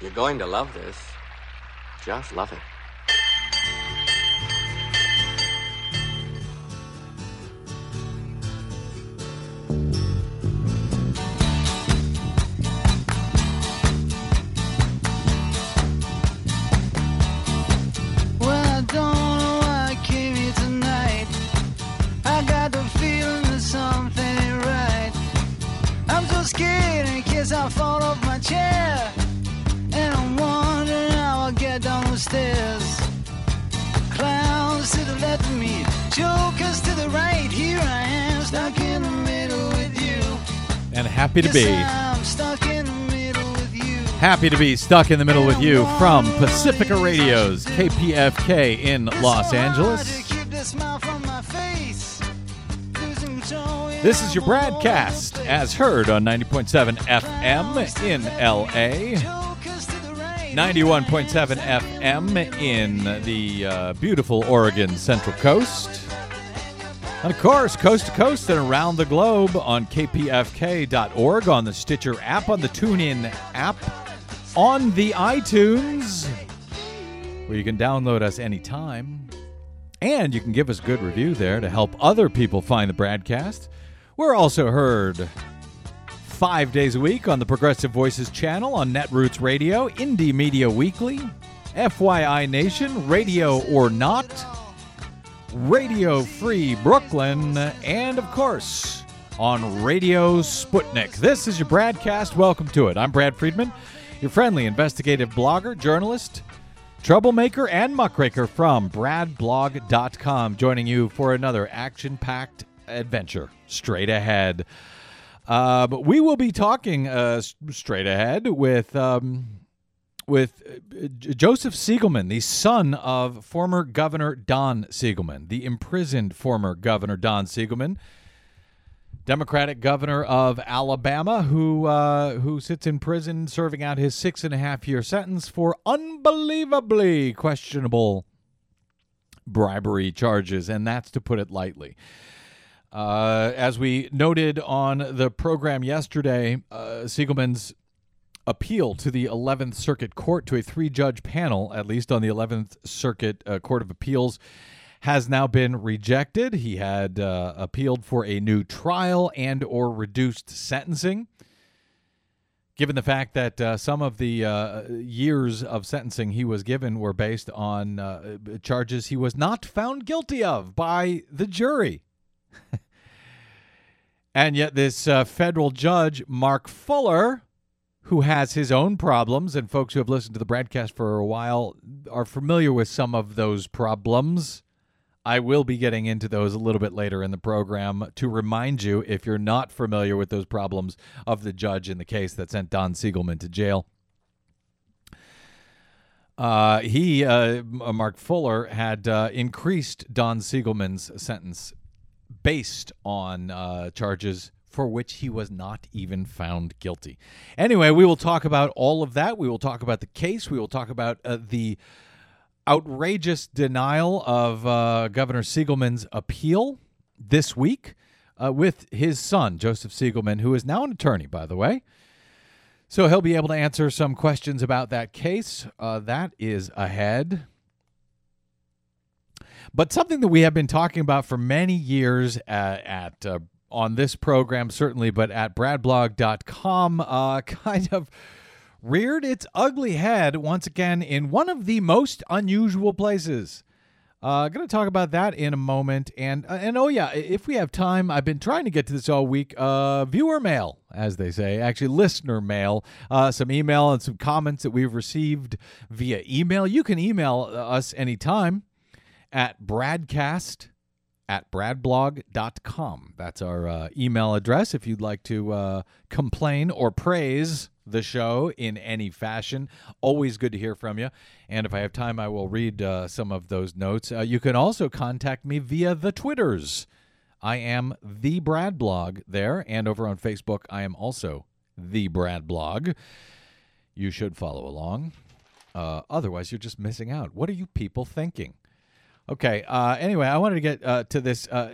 You're going to love this. Just love it. Happy to be stuck in the middle with you. happy to be stuck in the middle with you from Pacifica Radio's KPFK in Los Angeles. This is your BradCast as heard on 90.7 FM in LA, 91.7 FM in the uh, beautiful Oregon Central Coast. And of course, coast to coast and around the globe on kpfk.org, on the Stitcher app, on the TuneIn app, on the iTunes, where you can download us anytime. And you can give us a good review there to help other people find the BradCast. We're also heard five days a week on the Progressive Voices channel on Netroots Radio, Indie Media Weekly, FYI Nation, Radio or Not, Radio Free Brooklyn, and of course on Radio Sputnik. This is your BradCast. Welcome to it. I'm Brad Friedman, your friendly investigative blogger, journalist, troublemaker, and muckraker from bradblog.com, joining you for another action packed adventure straight ahead. Uh, but we will be talking uh, straight ahead with. Um, with uh, Joseph Siegelman, the son of former Governor Don Siegelman, the imprisoned former Governor Don Siegelman, Democratic governor of Alabama, who uh, who sits in prison serving out his six and a half year sentence for unbelievably questionable bribery charges, and that's to put it lightly. Uh, as we noted on the program yesterday, uh, Siegelman's appeal to the 11th Circuit Court to a three-judge panel, at least on the 11th Circuit uh, Court of Appeals, has now been rejected. He had uh, appealed for a new trial and or reduced sentencing. Given the fact that uh, some of the uh, years of sentencing he was given were based on uh, charges he was not found guilty of by the jury. and yet, this uh, federal judge, Mark Fuller, who has his own problems, and folks who have listened to the BradCast for a while are familiar with some of those problems. I will be getting into those a little bit later in the program to remind you, if you're not familiar with those problems, of the judge in the case that sent Don Siegelman to jail. Uh, he, uh, Mark Fuller, had uh, increased Don Siegelman's sentence based on uh, charges for which he was not even found guilty. Anyway, we will talk about all of that. We will talk about the case. We will talk about uh, the outrageous denial of uh, Governor Siegelman's appeal this week uh, with his son, Joseph Siegelman, who is now an attorney, by the way. So he'll be able to answer some questions about that case. Uh, that is ahead. But something that we have been talking about for many years at, at uh, on this program, certainly, but at bradblog.com, uh, kind of reared its ugly head once again in one of the most unusual places. Uh, going to talk about that in a moment, and uh, and oh yeah, if we have time, I've been trying to get to this all week. Uh, viewer mail, as they say, actually listener mail, uh, some email and some comments that we've received via email. You can email us anytime at bradcast at bradblog.com. That's our uh, email address if you'd like to uh, complain or praise the show in any fashion. Always good to hear from you. And if I have time, I will read uh, some of those notes. Uh, you can also contact me via the Twitters. I am the Brad Blog there, and over on Facebook, I am also the Brad Blog. You should follow along. Uh, otherwise, you're just missing out. What are you people thinking? Okay. Uh, anyway, I wanted to get uh, to this. Uh,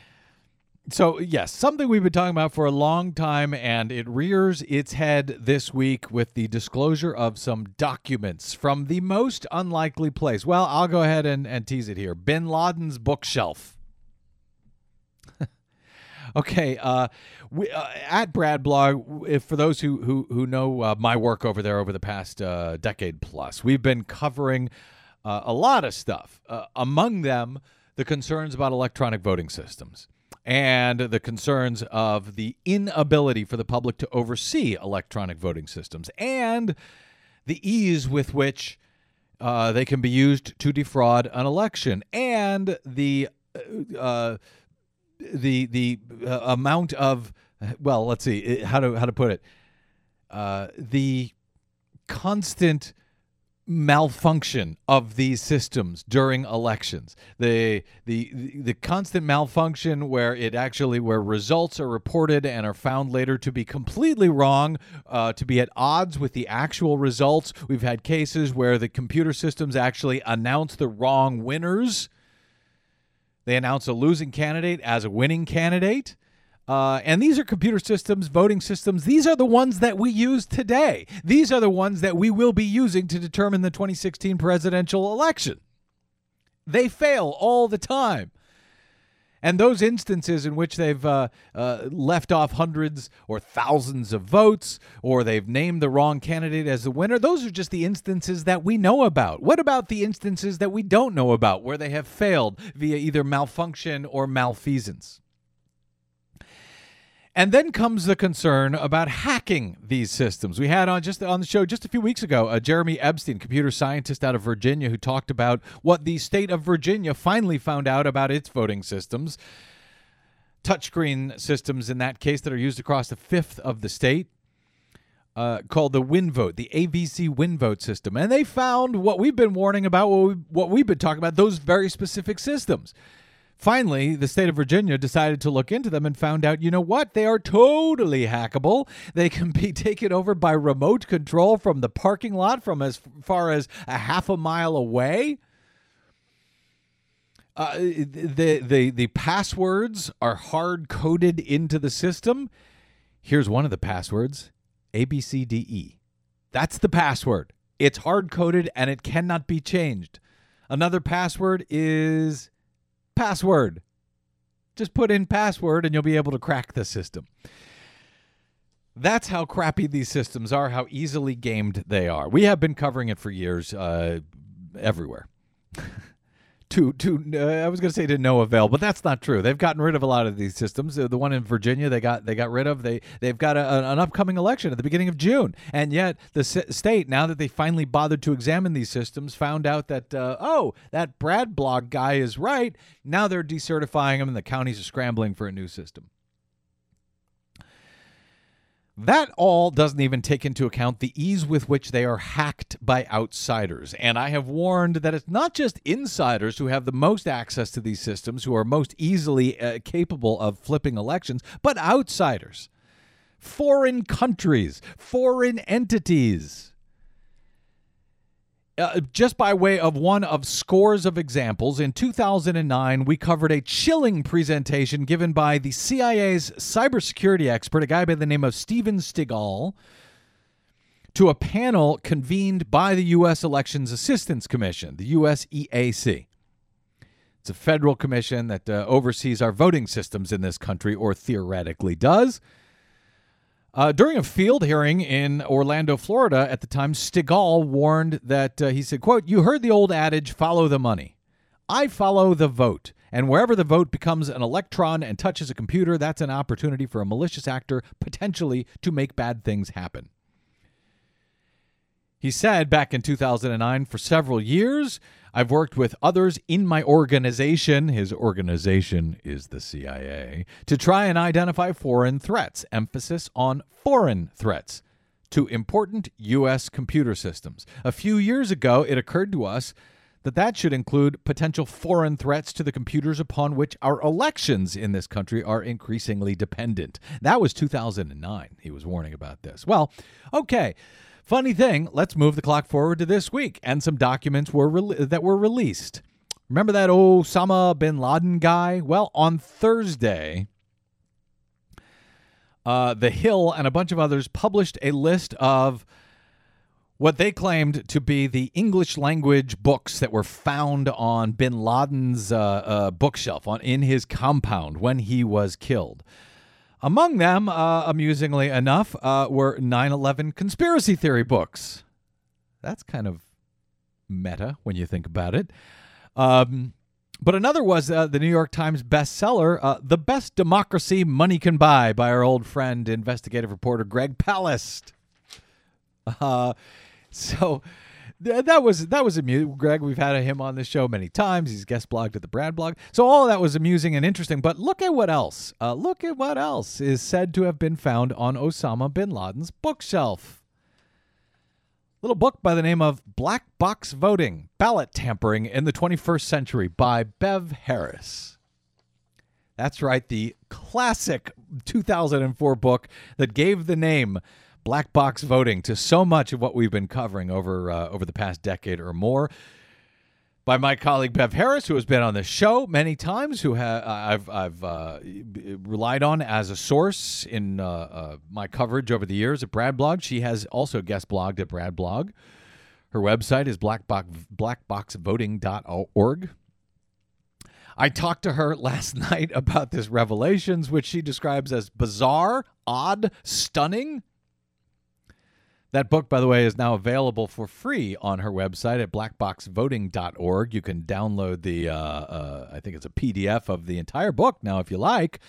so yes, something we've been talking about for a long time, and it rears its head this week with the disclosure of some documents from the most unlikely place. Well, I'll go ahead and, and tease it here Bin Laden's bookshelf. okay, uh, we, uh, at Brad Blog, if for those who who, who know uh, my work over there over the past uh, decade plus, we've been covering uh, a lot of stuff. Uh, among them, the concerns about electronic voting systems and the concerns of the inability for the public to oversee electronic voting systems and the ease with which uh, they can be used to defraud an election and the uh, the the uh, amount of well let's see how to how to put it uh, the constant malfunction of these systems during elections. The, the the constant malfunction where it actually where results are reported and are found later to be completely wrong uh, to be at odds with the actual results. We've had cases where the computer systems actually announce the wrong winners. They announce a losing candidate as a winning candidate uh, and these are computer systems, voting systems. These are the ones that we use today. These are the ones that we will be using to determine the 2016 presidential election. They fail all the time. And those instances in which they've uh, uh, left off hundreds or thousands of votes, or they've named the wrong candidate as the winner, those are just the instances that we know about. What about the instances that we don't know about, where they have failed via either malfunction or malfeasance? And then comes the concern about hacking these systems. We had on just on the show just a few weeks ago, uh, Jeremy Epstein, computer scientist out of Virginia, who talked about what the state of Virginia finally found out about its voting systems, touchscreen systems in that case that are used across the fifth of the state. Uh, called the WinVote, the AVC WinVote system, and they found what we've been warning about, what, we, what we've been talking about, those very specific systems. Finally, the state of Virginia decided to look into them and found out, you know what? They are totally hackable. They can be taken over by remote control from the parking lot from as far as a half a mile away. Uh, the, the, the passwords are hard coded into the system. Here's one of the passwords ABCDE. That's the password. It's hard coded and it cannot be changed. Another password is password. Just put in password and you'll be able to crack the system. That's how crappy these systems are, how easily gamed they are. We have been covering it for years uh, everywhere. to to uh, I was going to say to no avail, but that's not true. They've gotten rid of a lot of these systems. Uh, the one in Virginia, they got they got rid of. They they've got a, an upcoming election at the beginning of June, and yet the s- state, now that they finally bothered to examine these systems, found out that uh, oh, that Brad blog guy is right. Now they're decertifying them, and the counties are scrambling for a new system. That all doesn't even take into account the ease with which they are hacked by outsiders. And I have warned that it's not just insiders who have the most access to these systems, who are most easily uh, capable of flipping elections, but outsiders, foreign countries, foreign entities. Uh, just by way of one of scores of examples, in 2009, we covered a chilling presentation given by the CIA's cybersecurity expert, a guy by the name of Steven Stigall, to a panel convened by the U.S. Elections Assistance Commission, the USEAC. It's a federal commission that uh, oversees our voting systems in this country, or theoretically does. Uh, during a field hearing in Orlando, Florida, at the time, Stigall warned that uh, he said, "quote You heard the old adage, follow the money. I follow the vote, and wherever the vote becomes an electron and touches a computer, that's an opportunity for a malicious actor potentially to make bad things happen." He said back in 2009, for several years, I've worked with others in my organization, his organization is the CIA, to try and identify foreign threats, emphasis on foreign threats to important U.S. computer systems. A few years ago, it occurred to us that that should include potential foreign threats to the computers upon which our elections in this country are increasingly dependent. That was 2009. He was warning about this. Well, okay. Funny thing, let's move the clock forward to this week, and some documents were re- that were released. Remember that Osama bin Laden guy? Well, on Thursday, uh, The Hill and a bunch of others published a list of what they claimed to be the English language books that were found on bin Laden's uh, uh, bookshelf on in his compound when he was killed. Among them, uh, amusingly enough, uh, were 9 11 conspiracy theory books. That's kind of meta when you think about it. Um, but another was uh, the New York Times bestseller, uh, The Best Democracy Money Can Buy, by our old friend, investigative reporter Greg Palast. Uh, so that was that was amusing. Greg, we've had him on the show many times. He's guest blogged at the Brad blog. So all that was amusing and interesting. But look at what else. Uh, look at what else is said to have been found on Osama bin Laden's bookshelf little book by the name of Black Box Voting Ballot Tampering in the 21st Century by Bev Harris. That's right, the classic 2004 book that gave the name Black Box Voting to so much of what we've been covering over uh, over the past decade or more by my colleague Bev Harris, who has been on the show many times, who ha- I've I've uh, relied on as a source in uh, uh, my coverage over the years at Brad Blog. She has also guest blogged at Brad Blog. Her website is blackbox, blackboxvoting.org. I talked to her last night about this revelations, which she describes as bizarre, odd, stunning, that book, by the way, is now available for free on her website at blackboxvoting.org. You can download the, uh, uh, I think it's a PDF of the entire book now if you like.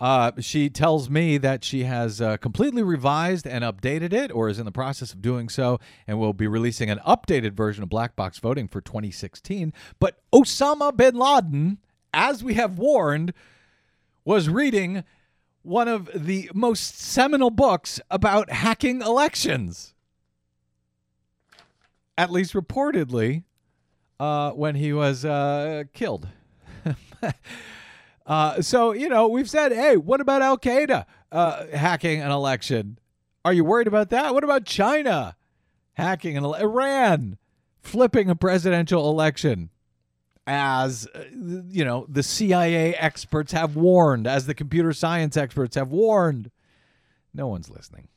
Uh, she tells me that she has uh, completely revised and updated it, or is in the process of doing so, and will be releasing an updated version of Black Box Voting for 2016. But Osama bin Laden, as we have warned, was reading one of the most seminal books about hacking elections. At least reportedly, uh, when he was uh, killed. uh, so, you know, we've said, hey, what about Al Qaeda uh, hacking an election? Are you worried about that? What about China hacking an Iran flipping a presidential election? As uh, you know the CIA experts have warned, as the computer science experts have warned. No one's listening.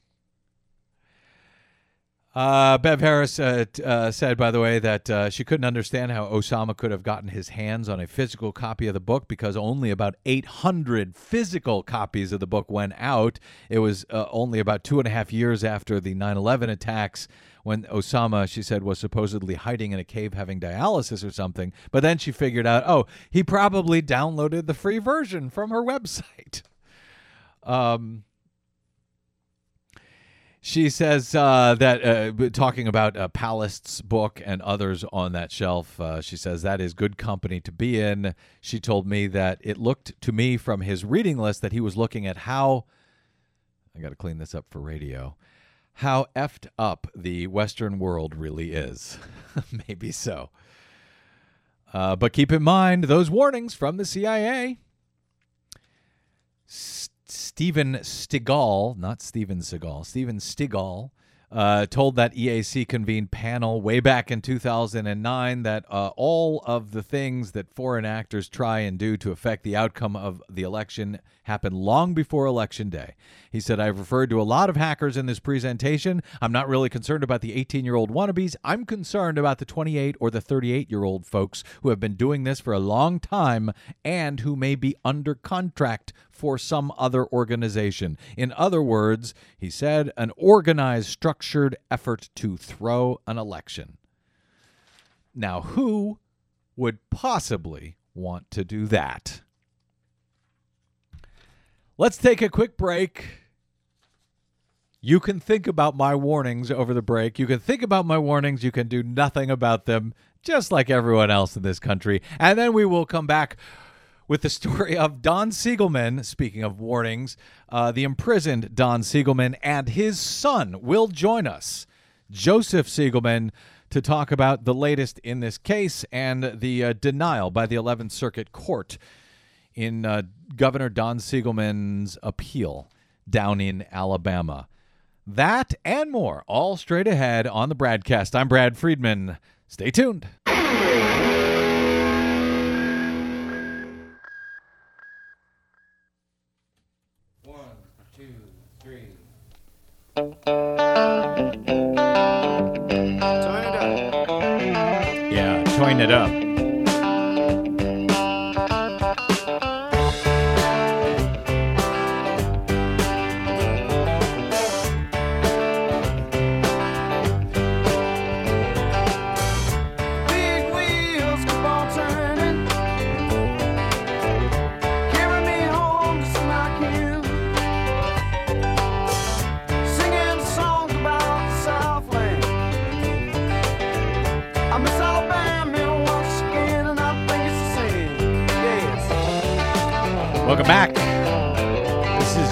Uh, Bev Harris uh, uh, said, by the way, that uh, she couldn't understand how Osama could have gotten his hands on a physical copy of the book because only about 800 physical copies of the book went out. It was uh, only about two and a half years after the 9 11 attacks when Osama, she said, was supposedly hiding in a cave having dialysis or something. But then she figured out, oh, he probably downloaded the free version from her website. Um, she says uh, that uh, talking about uh, Palast's book and others on that shelf, uh, she says that is good company to be in. She told me that it looked to me from his reading list that he was looking at how. I got to clean this up for radio. How effed up the Western world really is. Maybe so. Uh, but keep in mind those warnings from the CIA. Steven Stigall, not Steven Seagal, Steven Stigall, uh, told that EAC convened panel way back in 2009 that uh, all of the things that foreign actors try and do to affect the outcome of the election happen long before election day. He said, I've referred to a lot of hackers in this presentation. I'm not really concerned about the 18 year old wannabes. I'm concerned about the 28 or the 38 year old folks who have been doing this for a long time and who may be under contract for some other organization. In other words, he said, an organized, structured effort to throw an election. Now, who would possibly want to do that? Let's take a quick break. You can think about my warnings over the break. You can think about my warnings. You can do nothing about them, just like everyone else in this country. And then we will come back with the story of Don Siegelman. Speaking of warnings, uh, the imprisoned Don Siegelman and his son will join us, Joseph Siegelman, to talk about the latest in this case and the uh, denial by the 11th Circuit Court in uh, Governor Don Siegelman's appeal down in Alabama. That and more, all straight ahead on the BradCast. I'm Brad Friedman. Stay tuned. One, two, three. Yeah, join it up.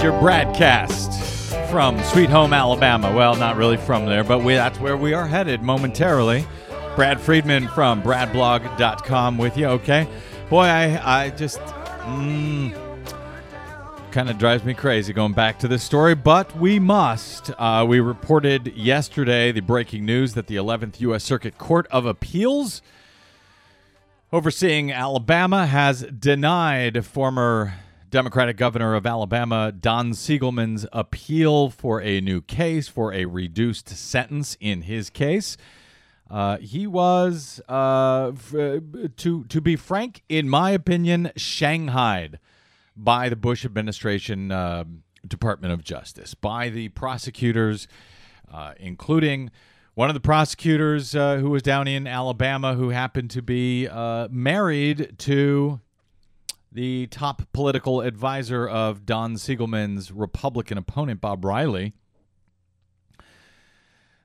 Your BradCast from Sweet Home, Alabama. Well, not really from there, but we, that's where we are headed momentarily. Brad Friedman from bradblog.com with you, okay? Boy, I, I just. Mm, kind of drives me crazy going back to this story, but we must. Uh, we reported yesterday the breaking news that the 11th U.S. Circuit Court of Appeals overseeing Alabama has denied former Democratic governor of Alabama Don Siegelman's appeal for a new case for a reduced sentence in his case. Uh, he was, uh, f- uh, to to be frank, in my opinion, shanghaied by the Bush administration uh, Department of Justice, by the prosecutors, uh, including one of the prosecutors uh, who was down in Alabama who happened to be married to the top political advisor of Don Siegelman's Republican opponent, Bob Riley.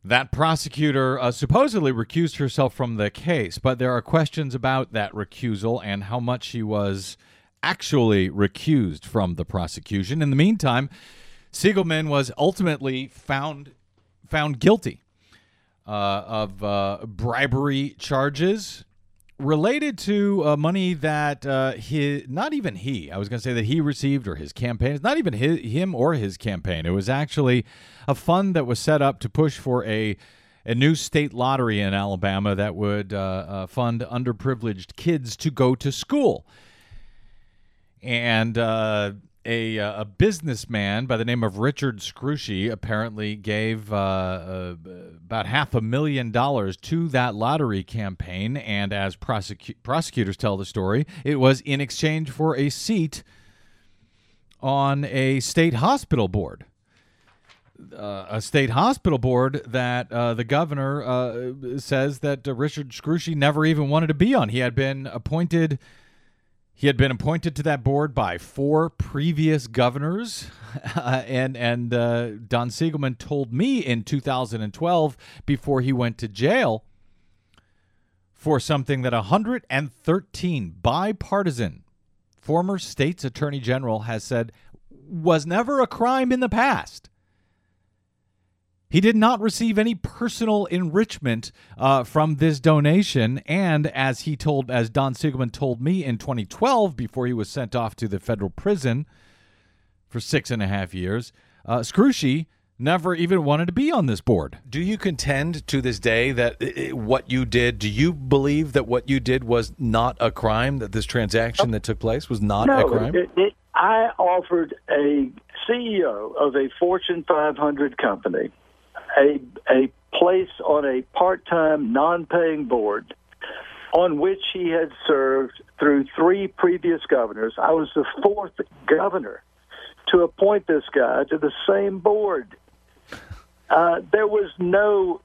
That prosecutor uh, supposedly recused herself from the case, but there are questions about that recusal and how much she was actually recused from the prosecution. In the meantime, Siegelman was ultimately found found guilty uh, of uh, bribery charges related to uh, money that uh, he, not even he, I was going to say that he received or his campaign. It's not even his, him or his campaign. It was actually a fund that was set up to push for a a new state lottery in Alabama that would uh, uh, fund underprivileged kids to go to school. And uh, a, uh, a businessman by the name of Richard Scrushy apparently gave uh, uh, about half a million dollars to that lottery campaign. And as prosecu- prosecutors tell the story, it was in exchange for a seat on a state hospital board. Uh, a state hospital board that uh, the governor uh, says that uh, Richard Scrushy never even wanted to be on. He had been appointed he had been appointed to that board by four previous governors, uh, and and uh, Don Siegelman told me in 2012 before he went to jail for something that 113 bipartisan former state's attorney general has said was never a crime in the past. He did not receive any personal enrichment uh, from this donation, and as he told, as Don Siegelman told me in 2012, before he was sent off to the federal prison for six and a half years, uh, Scrushy never even wanted to be on this board. Do you contend to this day that uh, what you did, do you believe that what you did was not a crime, that this transaction that took place was not no, a crime? It, it, I offered a CEO of a Fortune 500 company a a place on a part-time, non-paying board on which he had served through three previous governors. I was the fourth governor to appoint this guy to the same board. Uh, there was no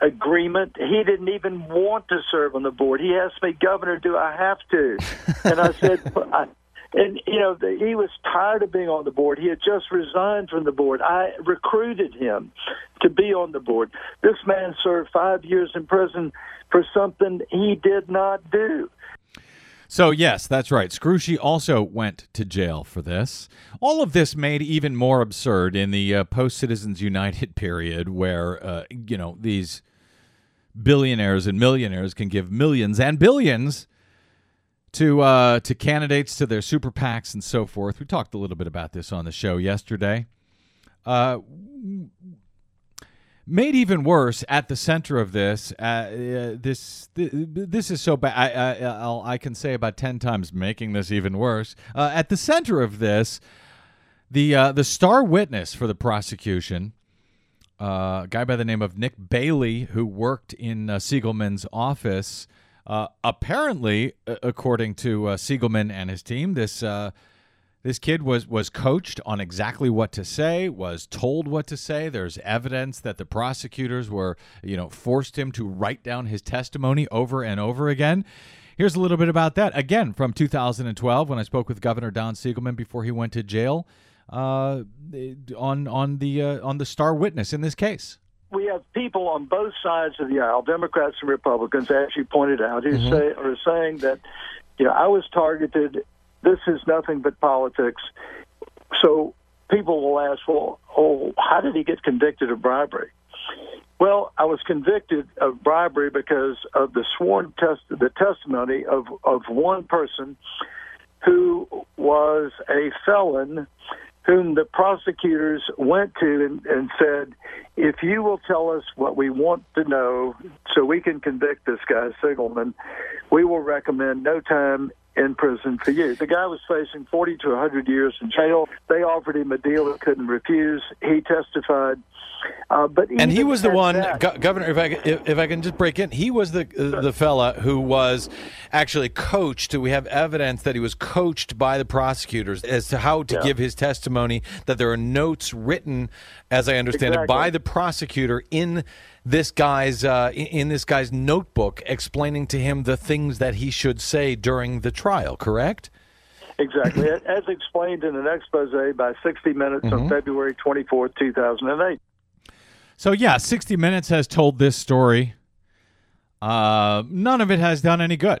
agreement. He didn't even want to serve on the board. He asked me, Governor, do I have to? And I said, I, and you know the, he was tired of being on the board. He had just resigned from the board. I recruited him to be on the board. This man served five years in prison for something he did not do. So, yes, that's right. Scrushy also went to jail for this. All of this made even more absurd in the uh, post Citizens United period, where, uh, you know, these billionaires and millionaires can give millions and billions to uh, to candidates, to their super PACs, and so forth. We talked a little bit about this on the show yesterday. Uh, made even worse at the center of this uh, uh, this th- this is so bad I, I I'll, can say about 10 times making this even worse uh, at the center of this the uh, the star witness for the prosecution a guy by the name of Nick Bailey who worked in Siegelman's office Uh, apparently, according to uh, Siegelman and his team, this uh, this kid was was coached on exactly what to say, was told what to say. There's evidence that the prosecutors were, you know, forced him to write down his testimony over and over again. Here's a little bit about that again from 2012 when I spoke with Governor Don Siegelman before he went to jail uh, on on the uh, on the star witness in this case we have people on both sides of the aisle, Democrats and Republicans, as you pointed out, who Mm-hmm. say are saying that you know I was targeted. This is nothing but politics. So people will ask, well, oh, how did he get convicted of bribery? Well, I was convicted of bribery because of the sworn test, the testimony of of one person who was a felon whom the prosecutors went to and, and said, if you will tell us what we want to know so we can convict this guy, Siegelman, we will recommend no time in prison for you. The guy was facing 40 to 100 years in jail. They offered him a deal he couldn't refuse. He testified. Uh, but And he was the one, that- Go- Governor. If I if, if I can just break in, he was the uh, the fella who was actually coached. We have evidence that he was coached by the prosecutors as to how to Yeah. give his testimony. That there are notes written, as I understand it, by the prosecutor in this guy's uh, in- in this guy's notebook, explaining to him the things that he should say during the trial. Correct. Exactly. As explained in an expose by 60 Minutes Mm-hmm. on February 24th, 2008. So yeah, 60 Minutes has told this story. Uh, none of it has done any good.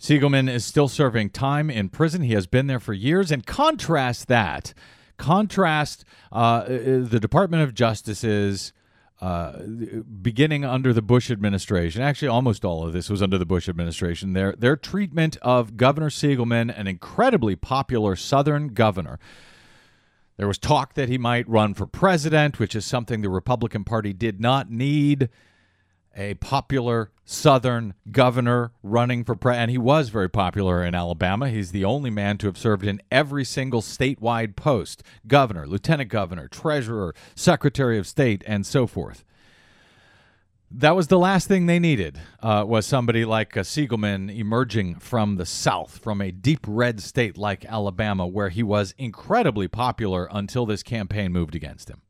Siegelman is still serving time in prison. He has been there for years. And contrast that, contrast uh, the Department of Justice's uh, beginning under the Bush administration. Actually, almost all of this was under the Bush administration. Their their treatment of Governor Siegelman, an incredibly popular Southern governor. There was talk that he might run for president, which is something the Republican Party did not need. A popular Southern governor running for president, and he was very popular in Alabama. He's the only man to have served in every single statewide post governor, lieutenant governor, treasurer, secretary of state, and so forth. That was the last thing they needed uh, was somebody like uh, Siegelman emerging from the South, from a deep red state like Alabama, where he was incredibly popular until this campaign moved against him.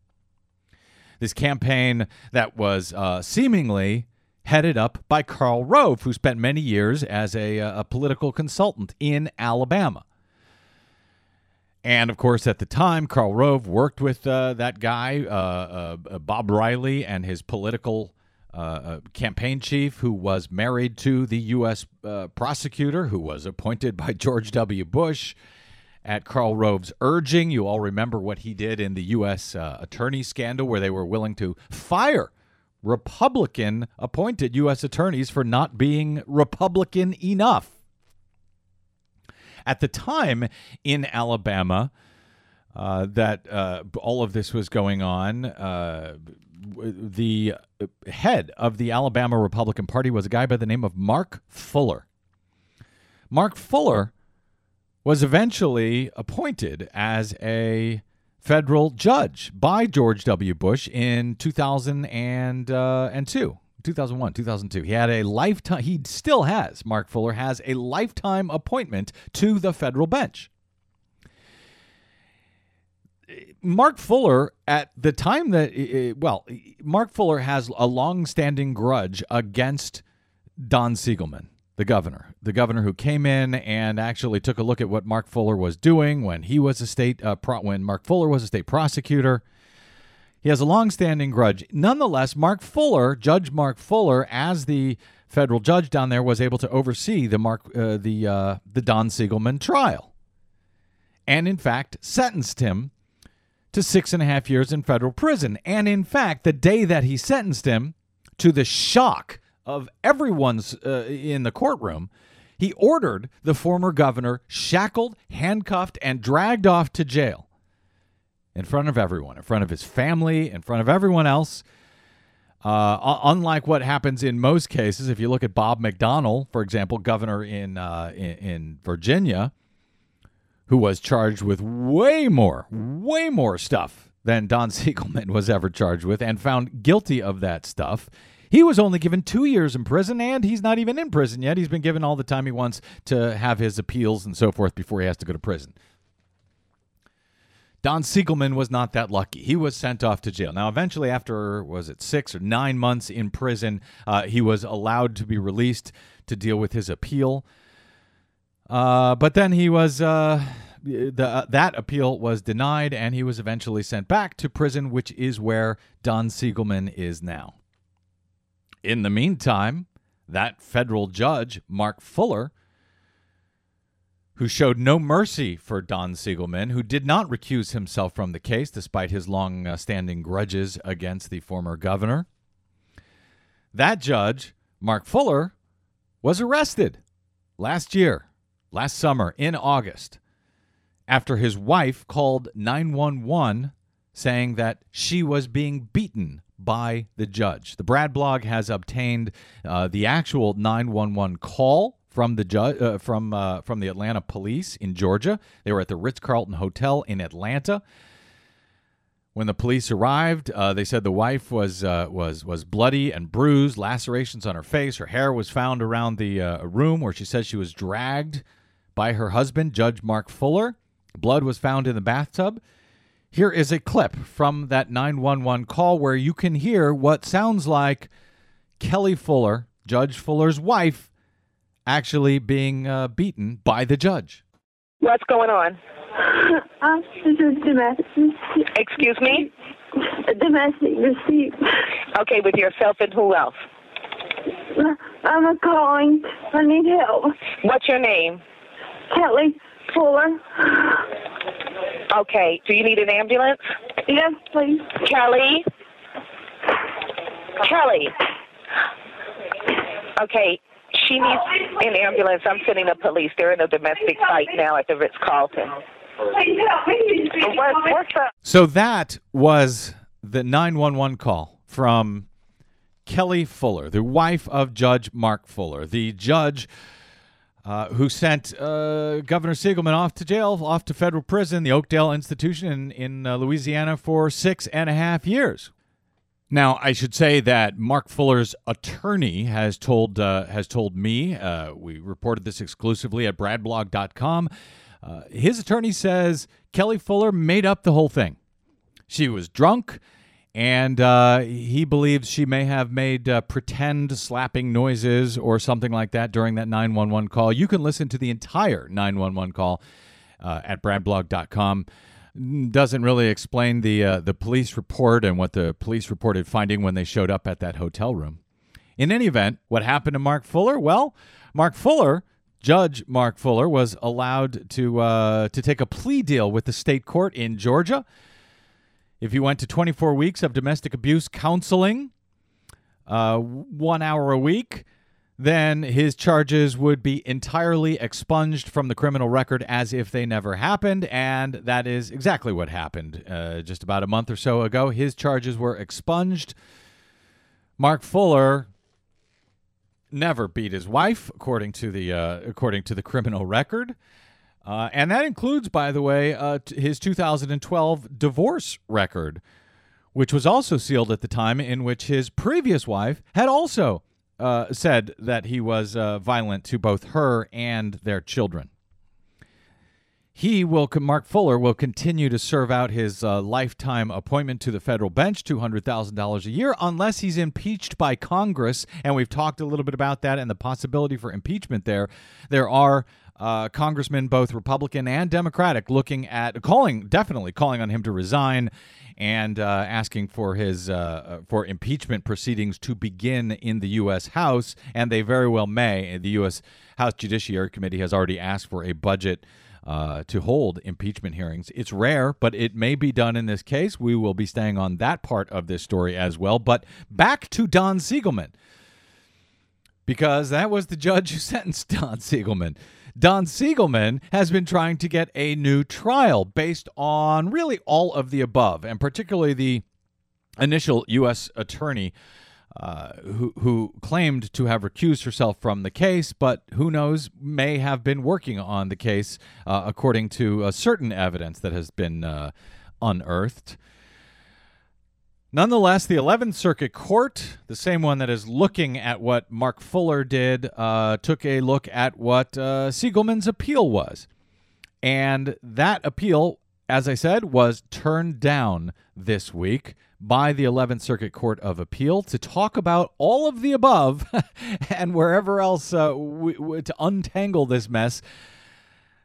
This campaign that was uh, seemingly headed up by Karl Rove, who spent many years as a, uh, a political consultant in Alabama. And of course, at the time, Karl Rove worked with uh, that guy, uh, uh, Bob Riley, and his political uh, uh, campaign chief, who was married to the U.S. Prosecutor, who was appointed by George W. Bush at Karl Rove's urging. You all remember what he did in the U.S. Uh, attorney scandal, where they were willing to fire Republican appointed U.S. attorneys for not being Republican enough. At the time in Alabama, uh, that uh, all of this was going on, uh, the head of the Alabama Republican Party was a guy by the name of Mark Fuller. Mark Fuller was eventually appointed as a federal judge by George W. Bush in 2002. 2001, 2002. He had a lifetime, he still has, Mark Fuller has a lifetime appointment to the federal bench. Mark Fuller, at the time that, uh, well, Mark Fuller has a long-standing grudge against Don Siegelman, the governor, the governor who came in and actually took a look at what Mark Fuller was doing when he was a state, uh, pro- when Mark Fuller was a state prosecutor. He has a long-standing grudge. Nonetheless, Mark Fuller, Judge Mark Fuller, as the federal judge down there, was able to oversee the Mark, uh, the uh, the Don Siegelman trial, and in fact sentenced him to six and a half years in federal prison. And in fact, the day that he sentenced him, to the shock of everyone's uh, in the courtroom, he ordered the former governor shackled, handcuffed, and dragged off to jail in front of everyone, in front of his family, in front of everyone else. Uh, unlike what happens in most cases, if you look at Bob McDonnell, for example, governor in, uh, in in Virginia, who was charged with way more, way more stuff than Don Siegelman was ever charged with, and found guilty of that stuff. He was only given two years in prison, and he's not even in prison yet. He's been given all the time he wants to have his appeals and so forth before he has to go to prison. Don Siegelman was not that lucky. He was sent off to jail. Now, eventually, after was it six or nine months in prison, uh, he was allowed to be released to deal with his appeal. Uh, but then he was uh, the uh, that appeal was denied, and he was eventually sent back to prison, which is where Don Siegelman is now. In the meantime, that federal judge, Mark Fuller, who showed no mercy for Don Siegelman, who did not recuse himself from the case despite his long standing grudges against the former governor. That judge, Mark Fuller, was arrested last year, last summer in August, after his wife called 911 saying that she was being beaten by the judge. The Brad blog has obtained uh, the actual 911 call from the ju- uh, from uh, from the Atlanta police in Georgia. They were at the Ritz Carlton Hotel in Atlanta. When the police arrived, uh, they said the wife was uh, was was bloody and bruised, lacerations on her face. Her hair was found around the uh, room where she says she was dragged by her husband, Judge Mark Fuller. Blood was found in the bathtub. Here is a clip from that 911 call where you can hear what sounds like Kelly Fuller, Judge Fuller's wife, actually being uh, beaten by the judge. What's going on? Uh, this is domestic. Excuse me? Domestic receipt. Okay, with yourself and who else? I'm a calling. I need help. What's your name? Kelly Fuller. Okay, do you need an ambulance? Yes, please. Kelly? Kelly. Okay, she needs an ambulance. I'm sending the police. They're in a domestic fight now at the Ritz Carlton. Please help me. What, what's the So that was the 911 call from Kelly Fuller, the wife of Judge Mark Fuller, the judge uh, who sent uh, Governor Siegelman off to jail, off to federal prison, the Oakdale Institution in, in uh, Louisiana for six and a half years. Now, I should say that Mark Fuller's attorney has told uh, has told me. Uh, we reported this exclusively at BradBlog.com. His attorney says Kelly Fuller made up the whole thing. She was drunk, and uh, he believes she may have made uh, pretend slapping noises or something like that during that 911 call. You can listen to the entire 911 call uh, at BradBlog.com doesn't really explain the uh, the police report and what the police reported finding when they showed up at that hotel room. In any event, what happened to Mark Fuller? Well, Mark Fuller, Judge Mark Fuller, was allowed to uh, to take a plea deal with the state court in Georgia. If he went to 24 weeks of domestic abuse counseling, uh, one hour a week, then his charges would be entirely expunged from the criminal record as if they never happened. And that is exactly what happened uh, just about a month or so ago. His charges were expunged. Mark Fuller never beat his wife, according to the uh, according to the criminal record. Uh, and that includes, by the way, uh, t- his 2012 divorce record, which was also sealed at the time in which his previous wife had also uh, said that he was uh, violent to both her and their children. He will, Mark Fuller, will continue to serve out his uh, lifetime appointment to the federal bench, $200,000 a year, unless he's impeached by Congress. And we've talked a little bit about that and the possibility for impeachment there. There are uh, congressmen, both Republican and Democratic, looking at calling, definitely calling on him to resign and uh, asking for his uh, for impeachment proceedings to begin in the U.S. House, and they very well may. The U.S. House Judiciary Committee has already asked for a budget. Uh, to hold impeachment hearings. It's rare, but it may be done in this case. We will be staying on that part of this story as well. But back to Don Siegelman, because that was the judge who sentenced Don Siegelman. Don Siegelman has been trying to get a new trial based on really all of the above, and particularly the initial U.S. attorney uh, who, who claimed to have recused herself from the case, but who knows, may have been working on the case uh, according to certain evidence that has been uh, unearthed. Nonetheless, the 11th Circuit Court, the same one that is looking at what Mark Fuller did, uh, took a look at what uh, Siegelman's appeal was. And that appeal, as I said, was turned down this week by the 11th Circuit Court of Appeal to talk about all of the above and wherever else uh, w- w- to untangle this mess.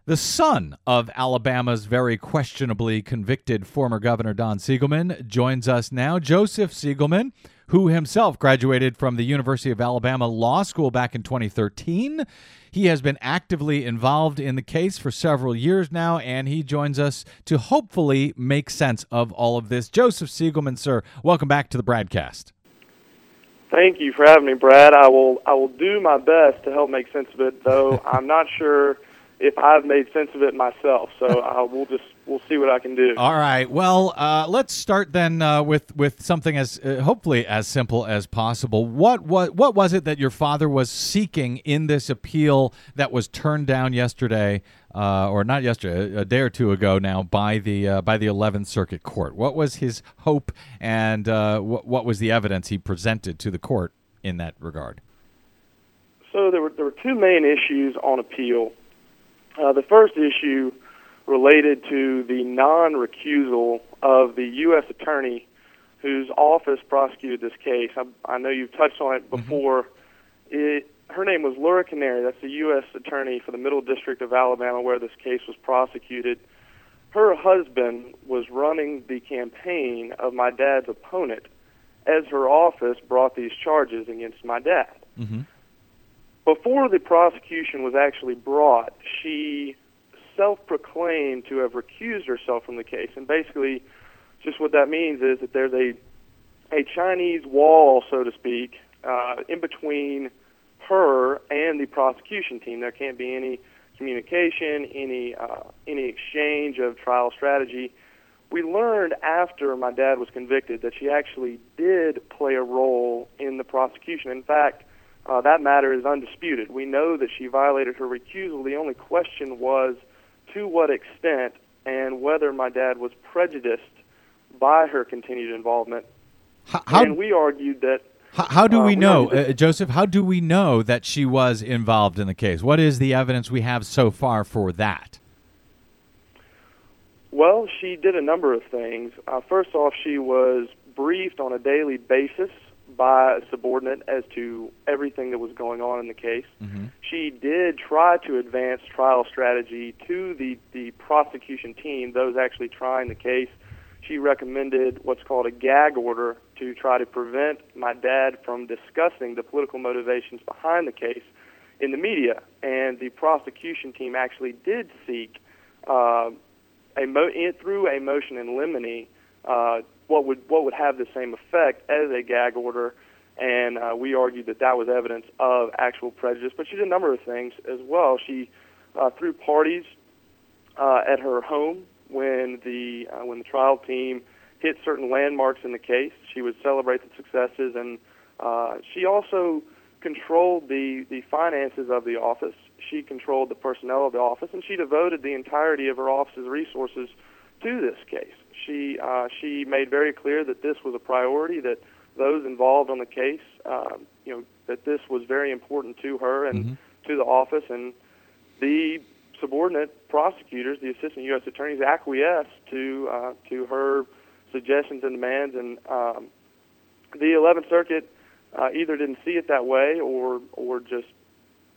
The son of Alabama's very questionably convicted former governor Don Siegelman joins us now. Joseph Siegelman, who himself graduated from the University of Alabama Law School back in 2013. He has been actively involved in the case for several years now, and he joins us to hopefully make sense of all of this. Joseph Siegelman, sir, welcome back to the BradCast. Thank you for having me, Brad. I will I will do my best to help make sense of it, though I'm not sure if I've made sense of it myself. So uh, we'll just we'll see what I can do. All right. Well, uh, let's start then uh, with with something as uh, hopefully as simple as possible. What what what was it that your father was seeking in this appeal that was turned down yesterday, uh, or not yesterday, a day or two ago now by the uh, by the Eleventh Circuit Court? What was his hope, and what what was the evidence he presented to the court in that regard? So there were there were two main issues on appeal. Uh, the first issue related to the non recusal of the U.S. attorney whose office prosecuted this case. I, I know you've touched on it before. Mm-hmm. It, her name was Leura Canary. That's the U.S. attorney for the Middle District of Alabama where this case was prosecuted. Her husband was running the campaign of my dad's opponent as her office brought these charges against my dad. Mm-hmm before the prosecution was actually brought, she self proclaimed to have recused herself from the case. And basically, just what that means is that there's a, a Chinese wall, so to speak, uh, in between her and the prosecution team. There can't be any communication, any, uh, any exchange of trial strategy. We learned after my dad was convicted that she actually did play a role in the prosecution. In fact, uh, that matter is undisputed. We know that she violated her recusal. The only question was to what extent and whether my dad was prejudiced by her continued involvement. How, how and we argued that. How, how do uh, we know, uh, Joseph? How do we know that she was involved in the case? What is the evidence we have so far for that? Well, she did a number of things. Uh, first off, she was briefed on a daily basis by a subordinate as to everything that was going on in the case. Mm-hmm. She did try to advance trial strategy to the, the prosecution team, those actually trying the case. She recommended what's called a gag order to try to prevent my dad from discussing the political motivations behind the case in the media. And the prosecution team actually did seek uh, a mo- through a motion in limine uh, what would what would have the same effect as a gag order, and uh, we argued that that was evidence of actual prejudice. But she did a number of things as well. She uh, threw parties uh, at her home when the uh, when the trial team hit certain landmarks in the case. She would celebrate the successes, and uh, she also controlled the the finances of the office. She controlled the personnel of the office, and she devoted the entirety of her office's resources to this case. She uh, she made very clear that this was a priority, that those involved on the case, uh, you know, that this was very important to her and mm-hmm. to the office, and the subordinate prosecutors, the assistant U.S. attorneys, acquiesced to uh, to her suggestions and demands, and um, the 11th Circuit uh, either didn't see it that way or or just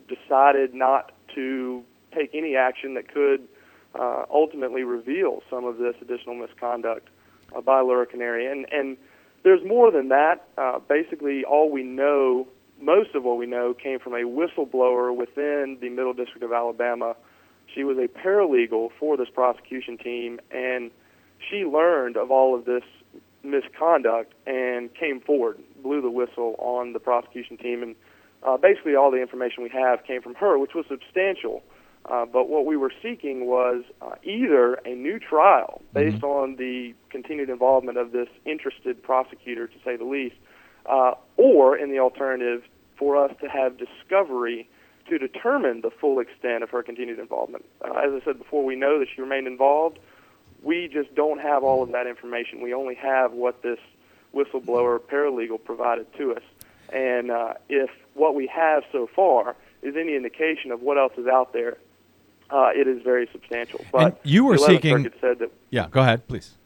decided not to take any action that could uh, ultimately reveal some of this additional misconduct uh, by Leura Canary. And, and there's more than that. Uh, basically, all we know, most of what we know, came from a whistleblower within the Middle District of Alabama. She was a paralegal for this prosecution team, and she learned of all of this misconduct and came forward, blew the whistle on the prosecution team, and uh, basically all the information we have came from her, which was substantial. Uh, but what we were seeking was uh, either a new trial based mm-hmm. on the continued involvement of this interested prosecutor, to say the least, uh, or in the alternative, for us to have discovery to determine the full extent of her continued involvement. Uh, as I said before, we know that she remained involved. We just don't have all of that information. We only have what this whistleblower paralegal provided to us. And uh, if what we have so far is any indication of what else is out there, uh, it is very substantial. But And you were seeking- Circuit said that Yeah, go ahead, please.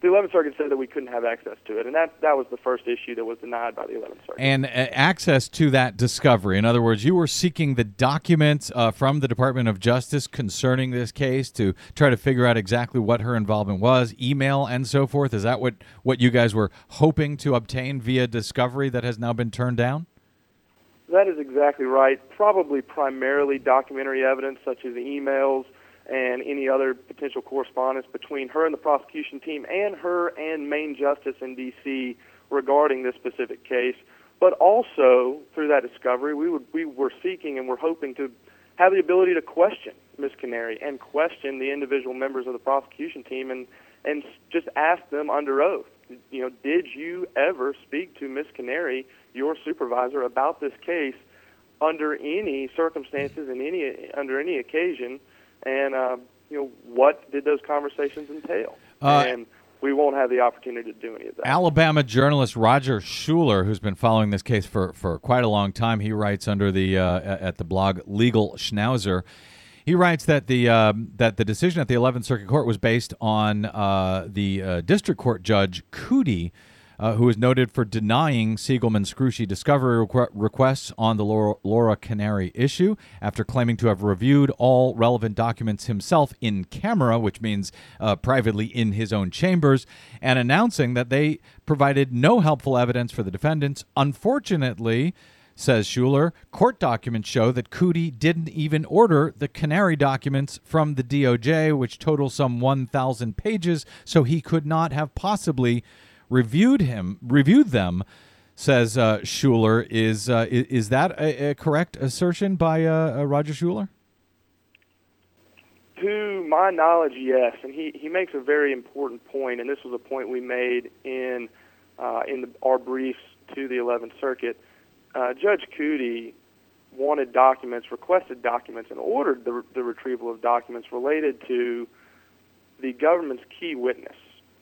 the 11th Circuit said that we couldn't have access to it, and that that was the first issue that was denied by the 11th Circuit. And uh, access to that discovery. In other words, you were seeking the documents uh, from the Department of Justice concerning this case to try to figure out exactly what her involvement was, email and so forth. Is that what, what you guys were hoping to obtain via discovery that has now been turned down? That is exactly right. Probably primarily documentary evidence, such as emails and any other potential correspondence between her and the prosecution team and her and Main Justice in D.C. regarding this specific case. But also through that discovery, we would we were seeking and we're hoping to have the ability to question Ms. Canary and question the individual members of the prosecution team and and just ask them under oath. You know, did you ever speak to Ms. Canary, your supervisor, about this case under any circumstances and any under any occasion? And uh, you know, what did those conversations entail? Uh, and we won't have the opportunity to do any of that. Alabama journalist Roger Schuler, who's been following this case for, for quite a long time, he writes under the uh, at the blog Legal Schnauzer. He writes that the um, that the decision at the 11th Circuit Court was based on uh, the uh, district court judge Coody, uh, who is noted for denying Siegelman's Scrushy discovery requ- requests on the Leura, Leura Canary issue after claiming to have reviewed all relevant documents himself in camera, which means uh, privately in his own chambers, and announcing that they provided no helpful evidence for the defendants. Unfortunately, says Schuler, court documents show that Coody didn't even order the Canary documents from the DOJ, which total some 1,000 pages, so he could not have possibly reviewed him reviewed them. Says uh, Schuler, is, uh, is that a, a correct assertion by uh, uh, Roger Schuler? To my knowledge, yes, and he, he makes a very important point, and this was a point we made in uh, in the, our briefs to the 11th Circuit. Uh, Judge Coody wanted documents, requested documents, and ordered the, the retrieval of documents related to the government's key witness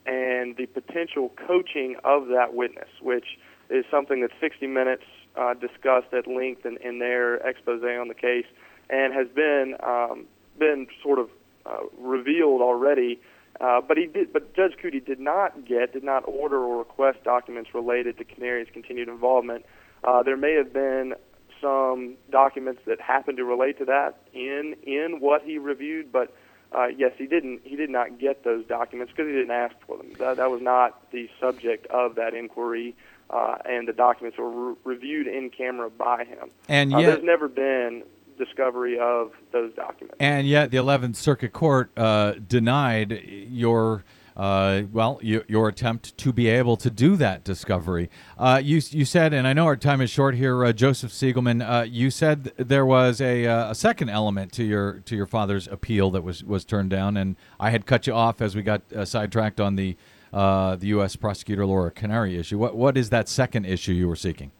and the potential coaching of that witness, which is something that 60 Minutes uh, discussed at length in, in their expose on the case, and has been um, been sort of uh, revealed already. Uh, but he did, but Judge Coody did not get, did not order or request documents related to Canary's continued involvement. Uh, there may have been some documents that happened to relate to that in in what he reviewed, but uh, yes, he didn't. He did not get those documents because he didn't ask for them. That, that was not the subject of that inquiry, uh, and the documents were re- reviewed in camera by him. And Uh, yet, there's never been discovery of those documents. and yet, the 11th Circuit Court uh, denied your. Uh, well, your, your attempt to be able to do that discovery. Uh, you you said, and I know our time is short here, uh, Joseph Siegelman. Uh, you said there was a, uh, a second element to your to your father's appeal that was, was turned down, and I had cut you off as we got uh, sidetracked on the the U.S. prosecutor Leura Canary issue. What what is that second issue you were seeking?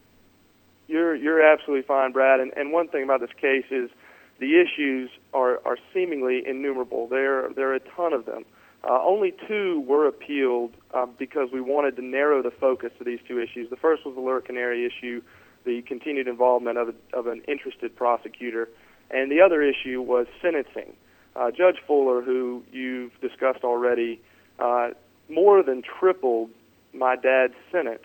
You're you're absolutely fine, Brad. And, and one thing about this case is the issues are, are seemingly innumerable. There there are a ton of them. Uh, only two were appealed uh, because we wanted to narrow the focus to these two issues. The first was the Leura Canary issue, the continued involvement of, a, of an interested prosecutor, and the other issue was sentencing. Uh, Judge Fuller, who you've discussed already, uh, more than tripled my dad's sentence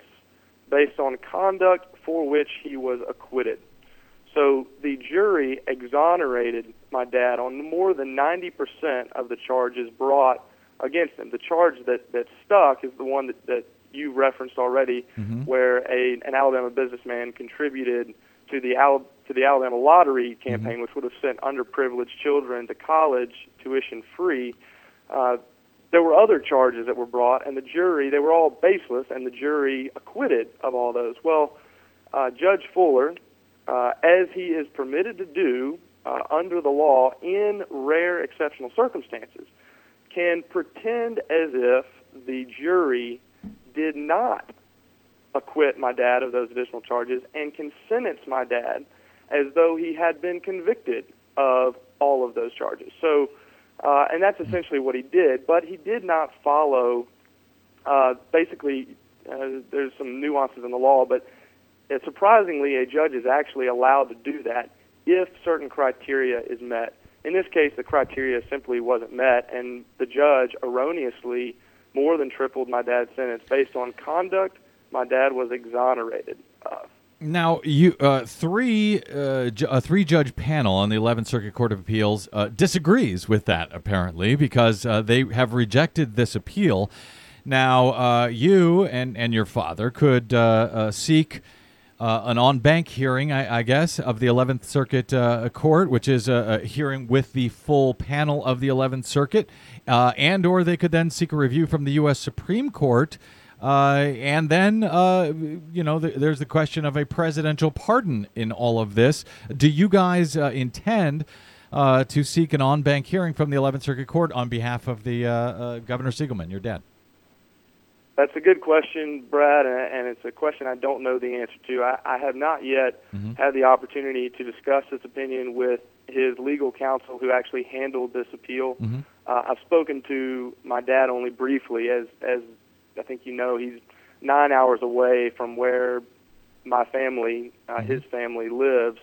based on conduct for which he was acquitted. So the jury exonerated my dad on more than 90% of the charges brought against him. The charge that, that stuck is the one that, that you referenced already, where a, an Alabama businessman contributed to the Al, to the Alabama lottery campaign, which would have sent underprivileged children to college tuition free. Uh, there were other charges that were brought, and the jury, they were all baseless, and the jury acquitted of all those. Well, uh, Judge Fuller, uh, as he is permitted to do uh, under the law in rare exceptional circumstances, can pretend as if the jury did not acquit my dad of those additional charges and can sentence my dad as though he had been convicted of all of those charges. So, uh, and that's essentially what he did, but he did not follow, uh, basically, Uh, there's some nuances in the law, but uh, surprisingly, a judge is actually allowed to do that if certain criteria is met. In this case, the criteria simply wasn't met, and the judge erroneously more than tripled my dad's sentence based on conduct my dad was exonerated of. Now, you uh, three uh, a three judge panel on the 11th Circuit Court of Appeals uh, disagrees with that apparently because uh, they have rejected this appeal. Now, uh, you and and your father could uh, an en banc hearing, I, I, guess, of the 11th Circuit Court, which is a, a, hearing with the full panel of the 11th Circuit, and or they could then seek a review from the U.S. Supreme Court uh, and then, uh, you know, th- there's the question of a presidential pardon in all of this. Do you guys uh, intend uh, to seek an en banc hearing from the 11th Circuit Court on behalf of the uh, uh, Governor Siegelman, your dad? That's a good question, Brad, and it's a question I don't know the answer to. I, I have not yet mm-hmm. had the opportunity to discuss this opinion with his legal counsel who actually handled this appeal. Mm-hmm. I've spoken to my dad only briefly, as as I think you know he's nine hours away from where my family, uh, mm-hmm. his family lives,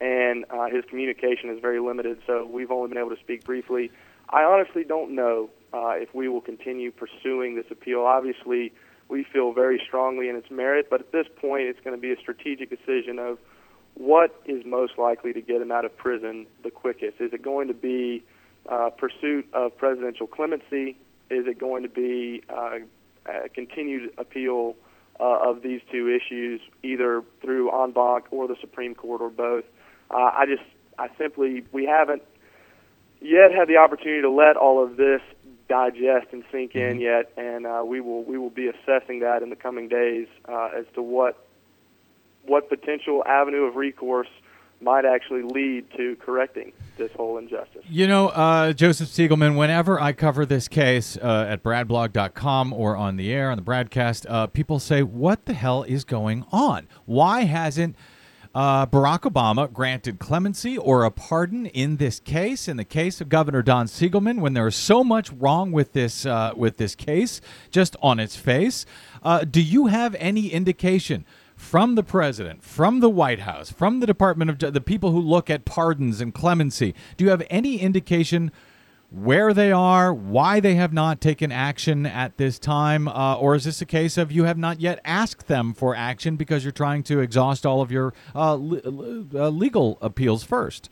and uh, his communication is very limited. So we've only been able to speak briefly. I honestly don't know uh, if we will continue pursuing this appeal. Obviously, we feel very strongly in its merit, but at this point, it's going to be a strategic decision of what is most likely to get him out of prison the quickest. Is it going to be uh, pursuit of presidential clemency? Is it going to be uh, uh, continued appeal uh, of these two issues, either through en banc or the Supreme Court or both. Uh, I just, I simply, we haven't yet had the opportunity to let all of this digest and sink in mm-hmm. yet, and uh, we will we will be assessing that in the coming days uh, as to what what potential avenue of recourse might actually lead to correcting this whole injustice. You know, uh, Joseph Siegelman, whenever I cover this case uh, at bradblog.com or on the air, on the broadcast, uh, people say, What the hell is going on? Why hasn't uh, Barack Obama granted clemency or a pardon in this case, in the case of Governor Don Siegelman, when there is so much wrong with this uh, with this case, just on its face? Uh, do you have any indication? from the president, from the White House, from the Department of the people who look at pardons and clemency. Do you have any indication where they are, why they have not taken action at this time, uh, or is this a case of you have not yet asked them for action because you're trying to exhaust all of your uh, le- uh, legal appeals first?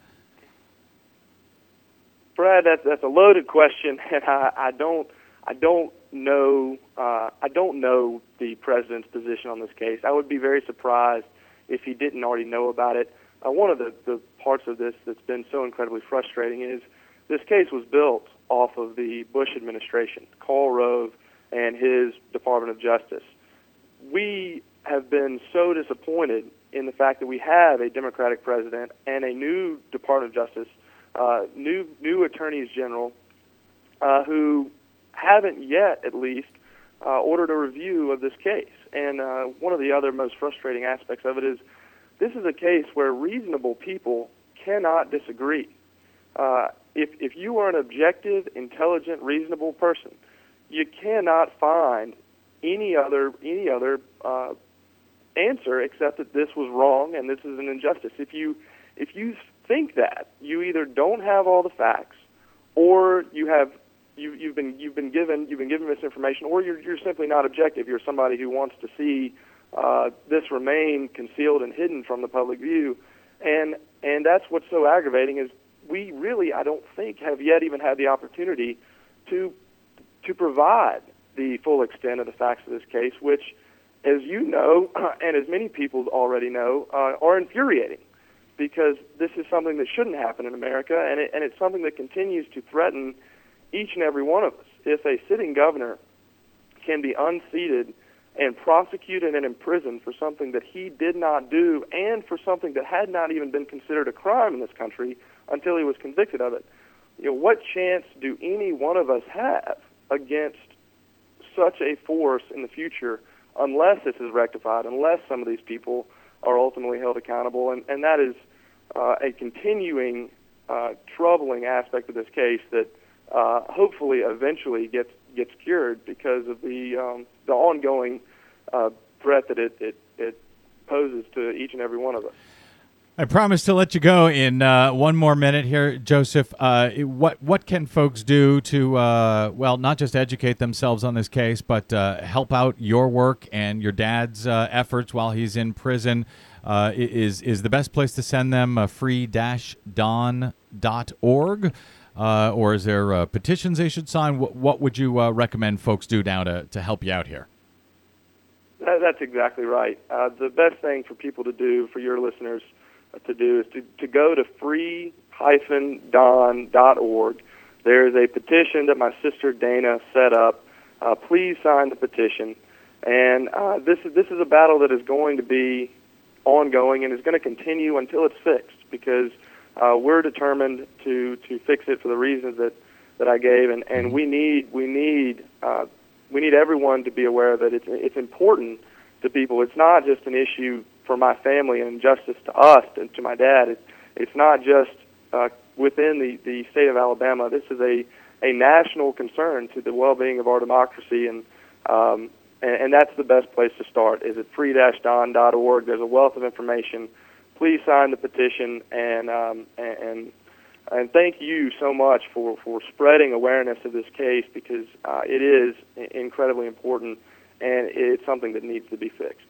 Brad, that's that's a loaded question, and I, I don't I don't know. Uh, I don't know the president's position on this case. I would be very surprised if he didn't already know about it. Uh, one of the, the parts of this that's been so incredibly frustrating is this case was built off of the Bush administration, Karl Rove and his Department of Justice. We have been so disappointed in the fact that we have a Democratic president and a new Department of Justice, uh, new new attorneys general, uh, who haven't yet, at least, uh, ordered a review of this case. And uh, one of the other most frustrating aspects of it is this is a case where reasonable people cannot disagree. If, if you are an objective, intelligent, reasonable person, you cannot find any other any other uh, answer except that this was wrong and this is an injustice. If you if you think that, you either don't have all the facts, or you have you, you've been you've been given you've been given misinformation, or you're you're simply not objective. You're somebody who wants to see uh, this remain concealed and hidden from the public view, and and that's what's so aggravating is we really I don't think have yet even had the opportunity to to provide the full extent of the facts of this case, which, as you know, and as many people already know, uh, are infuriating because this is something that shouldn't happen in America, and it, and it's something that continues to threaten each and every one of us. If a sitting governor can be unseated and prosecuted and imprisoned for something that he did not do and for something that had not even been considered a crime in this country until he was convicted of it, you know, what chance do any one of us have against such a force in the future unless this is rectified, unless some of these people are ultimately held accountable? And, and that is uh, a continuing uh, troubling aspect of this case that uh, hopefully eventually gets gets cured because of the um, the ongoing uh, threat that it, it it poses to each and every one of us. I promise to let you go in uh, one more minute here, Joseph. Uh, what what can folks do to uh, well, not just educate themselves on this case, but uh, help out your work and your dad's uh, efforts while he's in prison? Uh, is is the best place to send them uh, free-dawn.org, uh, or is there petitions they should sign? What, what would you recommend folks do now to to help you out here? That, that's exactly right. The best thing for people to do, for your listeners to do, is to, to go to free-dawn.org. There is a petition that my sister Dana set up. Uh, please sign the petition. And uh, this is this is a battle that is going to be ongoing and is going to continue until it's fixed because uh, we're determined to to fix it for the reasons that that I gave, and and we need we need uh, we need everyone to be aware that it's it's important to people. It's not just an issue for my family and justice to us and to my dad. It's it's not just uh, within the the state of Alabama. This is a a national concern to the well-being of our democracy, and um, and, and that's the best place to start. Is at free-dawn.org. There's a wealth of information. Please sign the petition and um, and and thank you so much for, for spreading awareness of this case because uh, it is incredibly important and it's something that needs to be fixed.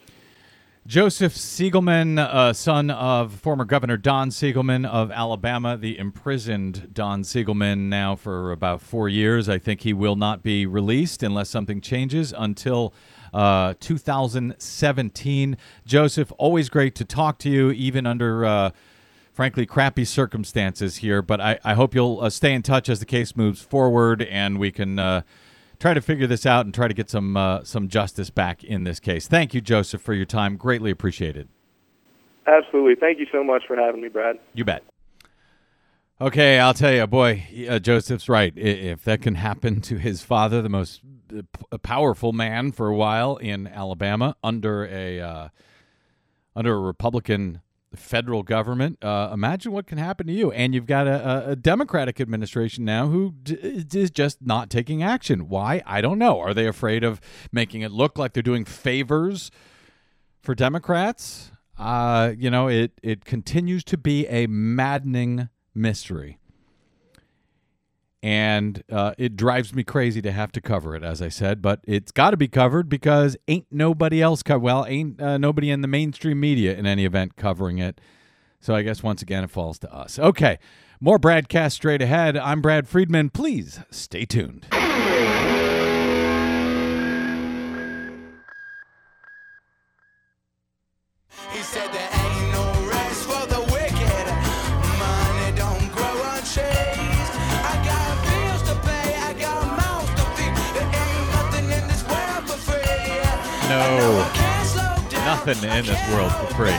Joseph Siegelman, uh, son of former Governor Don Siegelman of Alabama, the imprisoned Don Siegelman now for about four years. I think he will not be released unless something changes until uh, 2017. Joseph, always great to talk to you, even under. Uh, frankly, crappy circumstances here, but I, I hope you'll uh, stay in touch as the case moves forward and we can uh, try to figure this out and try to get some uh, some justice back in this case. Thank you, Joseph, for your time. Greatly appreciated. Absolutely. Thank you so much for having me, Brad. You bet. Okay, I'll tell you, boy, uh, Joseph's right. If that can happen to his father, the most uh, powerful man for a while in Alabama, under a uh, under a Republican federal government. Uh, imagine what can happen to you. And you've got a, a Democratic administration now who d- is just not taking action. Why? I don't know. Are they afraid of making it look like they're doing favors for Democrats? Uh, you know, it it continues to be a maddening mystery. And uh, it drives me crazy to have to cover it, as I said, but it's got to be covered because ain't nobody else well, ain't uh, nobody in the mainstream media in any event covering it. So I guess once again it falls to us. Okay, more Bradcast straight ahead. I'm Brad Friedman. Please stay tuned. No, nothing in this world for free.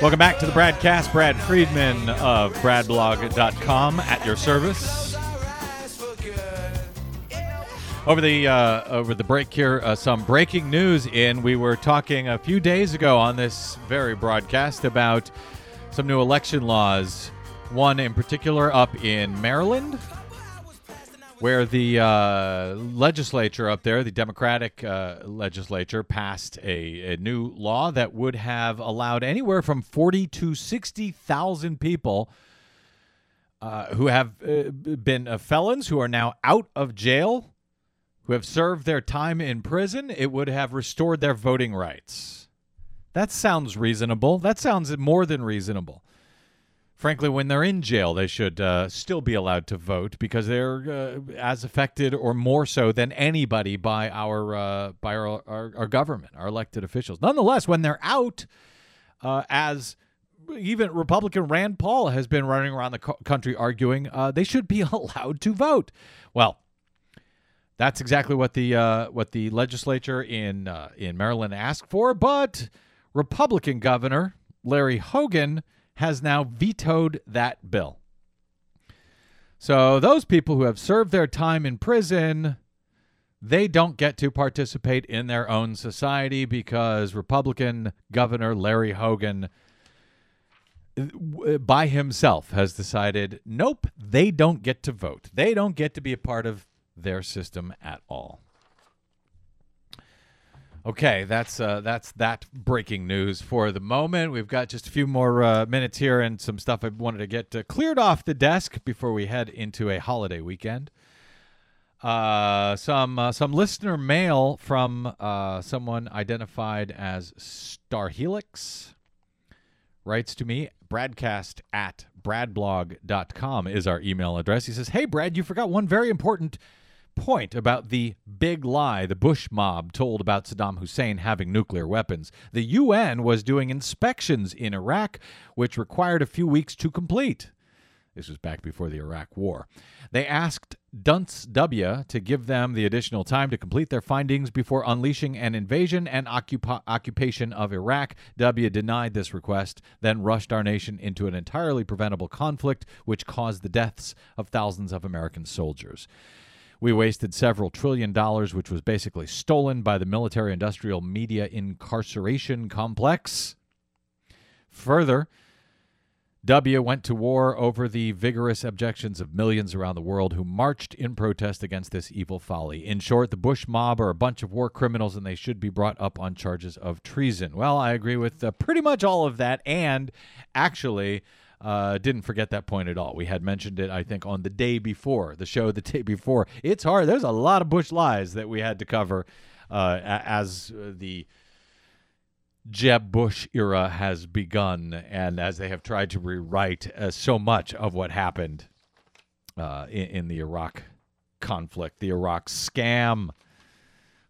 Welcome back to the Bradcast. Brad Friedman of BradBlog.com at your service. Over the uh, over the break here, uh, some breaking news in. We were talking a few days ago on this very broadcast about some new election laws. One in particular up in Maryland, where the uh, legislature up there, the Democratic uh, legislature, passed a, a new law that would have allowed anywhere from forty to sixty thousand people uh, who have uh, been uh, felons who are now out of jail who have served their time in prison, it would have restored their voting rights. That sounds reasonable. That sounds more than reasonable. Frankly, when they're in jail, they should uh, still be allowed to vote because they're uh, as affected or more so than anybody by our uh, by our, our, our government, our elected officials. Nonetheless, when they're out, uh, as even Republican Rand Paul has been running around the co- country arguing, uh, they should be allowed to vote. Well, that's exactly what the uh, what the legislature in in Maryland asked for, but Republican Governor Larry Hogan has now vetoed that bill. So those people who have served their time in prison, they don't get to participate in their own society because Republican Governor Larry Hogan uh, by himself has decided nope, they don't get to vote. They don't get to be a part of their system at all. Okay, that's uh, that's that breaking news for the moment. We've got just a few more uh, minutes here and some stuff I wanted to get uh, cleared off the desk before we head into a holiday weekend. Uh, some uh, some listener mail from uh, someone identified as Star Helix writes to me. Bradcast at bradblog.com is our email address. He says, "Hey Brad, you forgot one very important." Point about the big lie the Bush mob told about Saddam Hussein having nuclear weapons. The UN was doing inspections in Iraq, which required a few weeks to complete. This was back before the Iraq War. They asked Dunce W to give them the additional time to complete their findings before unleashing an invasion and occupa- occupation of Iraq. W denied this request, then rushed our nation into an entirely preventable conflict, which caused the deaths of thousands of American soldiers. We wasted several trillion dollars, which was basically stolen by the military industrial media incarceration complex. Further, W went to war over the vigorous objections of millions around the world who marched in protest against this evil folly. In short, the Bush mob are a bunch of war criminals and they should be brought up on charges of treason. Well, I agree with uh, pretty much all of that. And actually, uh, didn't forget that point at all. We had mentioned it, I think, on the day before, the show the day before. It's hard. There's a lot of Bush lies that we had to cover uh, as the Jeb Bush era has begun, and as they have tried to rewrite uh, so much of what happened uh, in, in the Iraq conflict, the Iraq scam,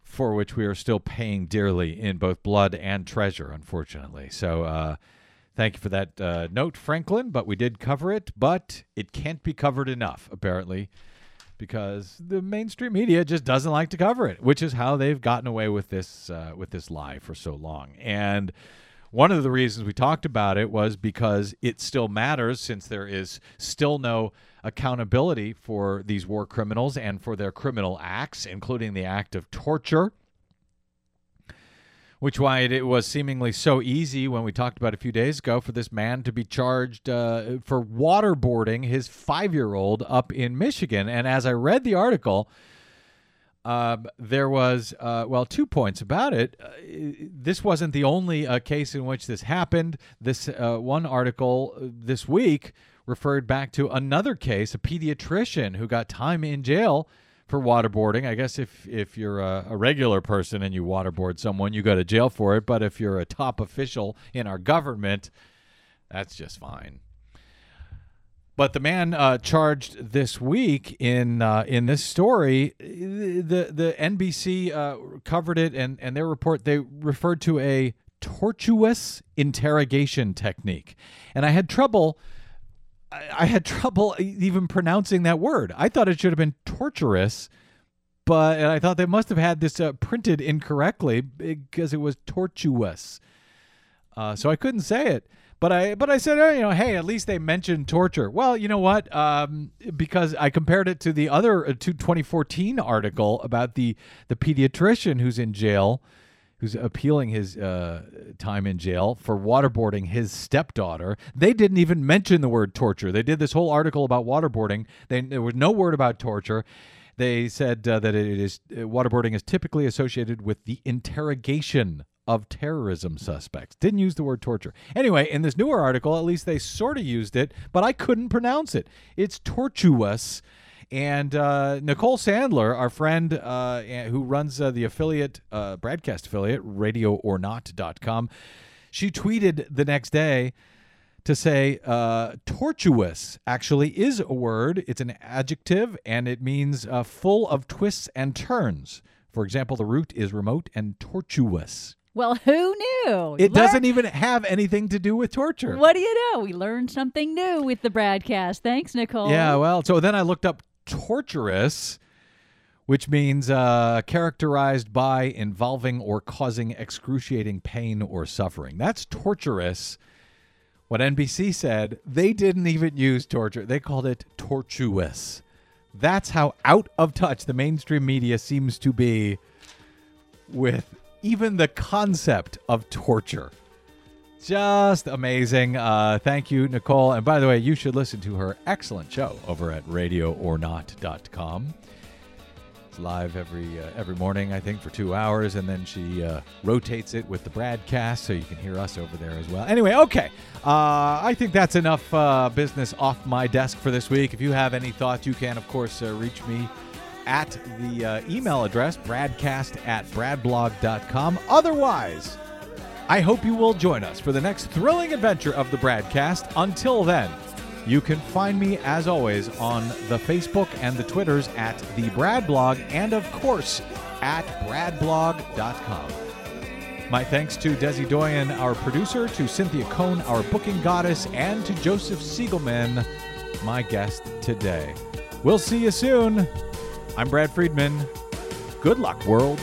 for which we are still paying dearly in both blood and treasure, unfortunately. So, uh, Thank you for that uh, note, Franklin. But we did cover it, but it can't be covered enough, apparently, because the mainstream media just doesn't like to cover it, which is how they've gotten away with this uh, with this lie for so long. And one of the reasons we talked about it was because it still matters, since there is still no accountability for these war criminals and for their criminal acts, including the act of torture which why it, was seemingly so easy when we talked about a few days ago for this man to be charged uh, for waterboarding his five-year-old up in Michigan. And as I read the article, uh, there was uh, well two points about it. Uh, this wasn't the only uh, case in which this happened. This uh, one article this week referred back to another case, a pediatrician who got time in jail for waterboarding. I guess if if you're a, a, regular person and you waterboard someone, you go to jail for it. But if you're a top official in our government, that's just fine. But the man uh, charged this week in uh, in this story, the the NBC uh, covered it, and and their report they referred to a tortuous interrogation technique, and I had trouble I, had trouble even pronouncing that word. I thought it should have been torturous, but I thought they must have had this uh, printed incorrectly because it was tortuous. Uh, so I couldn't say it. But I but I said, oh, you know, hey, at least they mentioned torture. Well, you know what? Um, because I compared it to the other uh, to 2014 article about the the pediatrician who's in jail who's appealing his uh, time in jail for waterboarding his stepdaughter. They didn't even mention the word torture. They did this whole article about waterboarding. They, there was no word about torture. They said uh, that it is uh, waterboarding is typically associated with the interrogation of terrorism suspects. Didn't use the word torture. Anyway, in this newer article, at least they sort of used it, but I couldn't pronounce it. It's tortuous and uh, Nicole Sandler, our friend uh, who runs uh, the affiliate, uh, BradCast affiliate, radioornot.com, she tweeted the next day to say uh, tortuous actually is a word. It's an adjective and it means uh, full of twists and turns. For example, the route is remote and tortuous. Well, who knew? It Learn- doesn't even have anything to do with torture. What do you know? We learned something new with the broadcast. Thanks, Nicole. Yeah, well, so then I looked up torturous, which means uh, characterized by involving or causing excruciating pain or suffering. That's torturous. What NBC said, they didn't even use torture, they called it tortuous. That's how out of touch the mainstream media seems to be with even the concept of torture. Just amazing. Uh, thank you, Nicole. And by the way, you should listen to her excellent show over at radioornot.com. It's live every uh, every morning, I think, for two hours, and then she uh, rotates it with the BradCast, so you can hear us over there as well. Anyway, okay, uh, I think that's enough uh, business off my desk for this week. If you have any thoughts, you can, of course, uh, reach me at the email address bradcast at bradblog.com. Otherwise, I hope you will join us for the next thrilling adventure of the BradCast. Until then, you can find me, as always, on the Facebook and the Twitters at the Brad Blog, and of course, at bradblog.com. My thanks to Desi Doyen, our producer, to Cynthia Cohn, our booking goddess, and to Joseph Siegelman, my guest today. We'll see you soon. I'm Brad Friedman. Good luck, world.